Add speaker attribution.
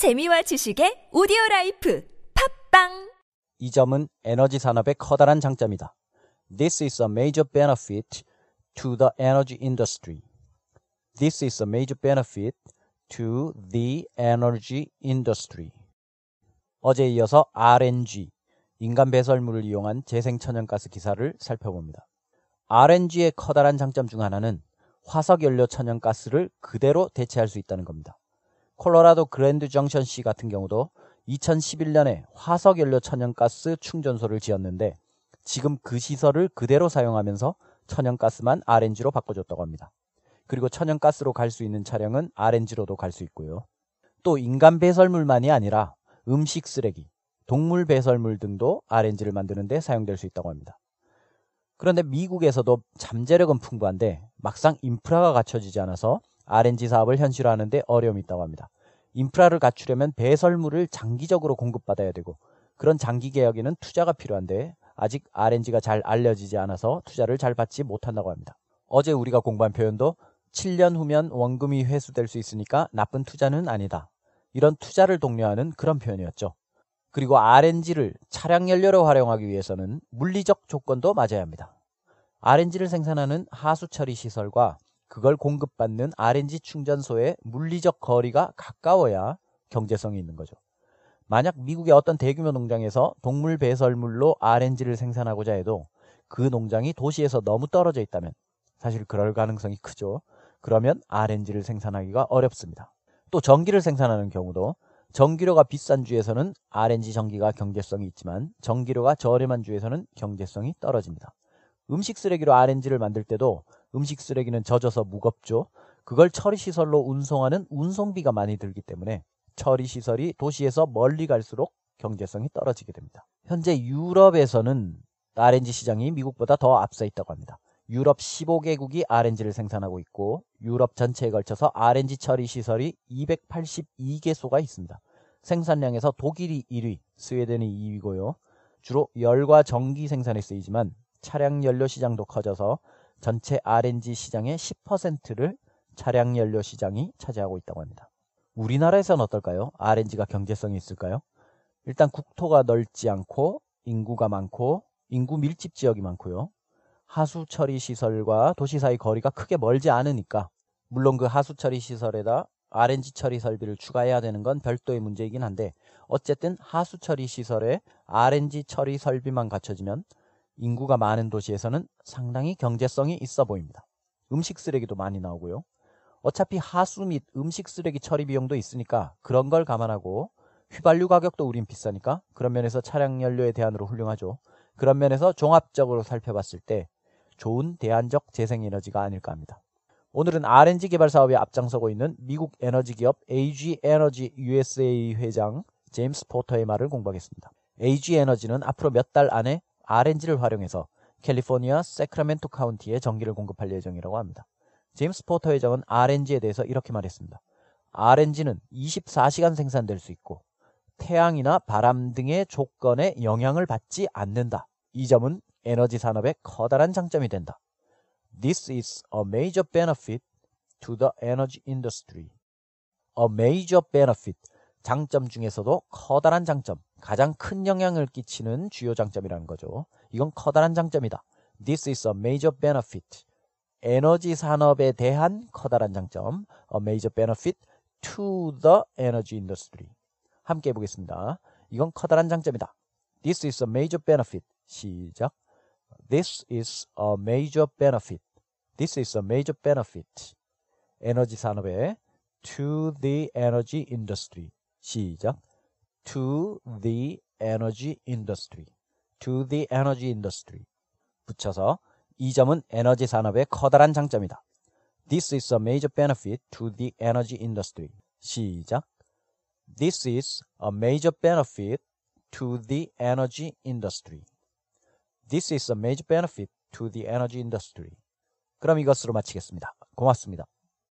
Speaker 1: 재미와 지식의 오디오 라이프 팟빵
Speaker 2: 이 점은 에너지 산업의 커다란 장점이다. This is a major benefit to the energy industry. This is a major benefit to the energy industry. 어제에 이어서 RNG, 인간 배설물을 이용한 재생천연가스 기사를 살펴봅니다. RNG의 커다란 장점 중 하나는 화석 연료 천연가스를 그대로 대체할 수 있다는 겁니다. 콜로라도 그랜드 정션시 같은 경우도 2011년에 화석연료 천연가스 충전소를 지었는데 지금 그 시설을 그대로 사용하면서 천연가스만 RNG로 바꿔줬다고 합니다. 그리고 천연가스로 갈 수 있는 차량은 RNG로도 갈 수 있고요. 또 인간 배설물만이 아니라 음식 쓰레기, 동물 배설물 등도 RNG를 만드는데 사용될 수 있다고 합니다. 그런데 미국에서도 잠재력은 풍부한데 막상 인프라가 갖춰지지 않아서 RNG 사업을 현실화하는데 어려움이 있다고 합니다. 인프라를 갖추려면 배설물을 장기적으로 공급받아야 되고 그런 장기 계약에는 투자가 필요한데 아직 RNG가 잘 알려지지 않아서 투자를 잘 받지 못한다고 합니다. 어제 우리가 공부한 표현도 7년 후면 원금이 회수될 수 있으니까 나쁜 투자는 아니다. 이런 투자를 독려하는 그런 표현이었죠. 그리고 RNG를 차량 연료로 활용하기 위해서는 물리적 조건도 맞아야 합니다. RNG를 생산하는 하수 처리 시설과 그걸 공급받는 RNG 충전소의 물리적 거리가 가까워야 경제성이 있는 거죠. 만약 미국의 어떤 대규모 농장에서 동물 배설물로 RNG를 생산하고자 해도 그 농장이 도시에서 너무 떨어져 있다면 사실 그럴 가능성이 크죠. 그러면 RNG를 생산하기가 어렵습니다. 또 전기를 생산하는 경우도 전기료가 비싼 주에서는 RNG 전기가 경제성이 있지만 전기료가 저렴한 주에서는 경제성이 떨어집니다. 음식 쓰레기로 RNG를 만들 때도 음식 쓰레기는 젖어서 무겁죠. 그걸 처리 시설로 운송하는 운송비가 많이 들기 때문에 처리 시설이 도시에서 멀리 갈수록 경제성이 떨어지게 됩니다. 현재 유럽에서는 RNG 시장이 미국보다 더 앞서 있다고 합니다. 유럽 15개국이 RNG를 생산하고 있고 유럽 전체에 걸쳐서 RNG 처리 시설이 282개소가 있습니다. 생산량에서 독일이 1위, 스웨덴이 2위고요. 주로 열과 전기 생산에 쓰이지만 차량 연료 시장도 커져서 전체 RNG 시장의 10%를 차량 연료 시장이 차지하고 있다고 합니다. 우리나라에서는 어떨까요? RNG가 경제성이 있을까요? 일단 국토가 넓지 않고 인구가 많고 인구 밀집 지역이 많고요. 하수 처리 시설과 도시 사이 거리가 크게 멀지 않으니까 물론 그 하수 처리 시설에다 RNG 처리 설비를 추가해야 되는 건 별도의 문제이긴 한데 어쨌든 하수 처리 시설에 RNG 처리 설비만 갖춰지면 인구가 많은 도시에서는 상당히 경제성이 있어 보입니다. 음식 쓰레기도 많이 나오고요. 어차피 하수 및 음식 쓰레기 처리 비용도 있으니까 그런 걸 감안하고 휘발유 가격도 우린 비싸니까 그런 면에서 차량 연료의 대안으로 훌륭하죠. 그런 면에서 종합적으로 살펴봤을 때 좋은 대안적 재생에너지가 아닐까 합니다. 오늘은 RNG 개발 사업에 앞장서고 있는 미국 에너지 기업 AG 에너지 USA 회장 제임스 포터의 말을 공부하겠습니다. AG 에너지는 앞으로 몇 달 안에 RNG를 활용해서 캘리포니아 세크라멘토 카운티에 전기를 공급할 예정이라고 합니다. 제임스 포터 회장은 RNG에 대해서 이렇게 말했습니다. RNG는 24시간 생산될 수 있고 태양이나 바람 등의 조건에 영향을 받지 않는다. 이 점은 에너지 산업의 커다란 장점이 된다. This is a major benefit to the energy industry. A major benefit. 장점 중에서도 커다란 장점, 가장 큰 영향을 끼치는 주요 장점이라는 거죠. 이건 커다란 장점이다. This is a major benefit. 에너지 산업에 대한 커다란 장점, a major benefit to the energy industry. 함께 해보겠습니다. 이건 커다란 장점이다. This is a major benefit. 시작. This is a major benefit. This is a major benefit. 에너지 산업에 to the energy industry. 시작. To the energy industry. To the energy industry. 붙여서 이 점은 에너지 산업의 커다란 장점이다. This is a major benefit to the energy industry. 시작. This is a major benefit to the energy industry. This is a major benefit to the energy industry. 그럼 이것으로 마치겠습니다. 고맙습니다.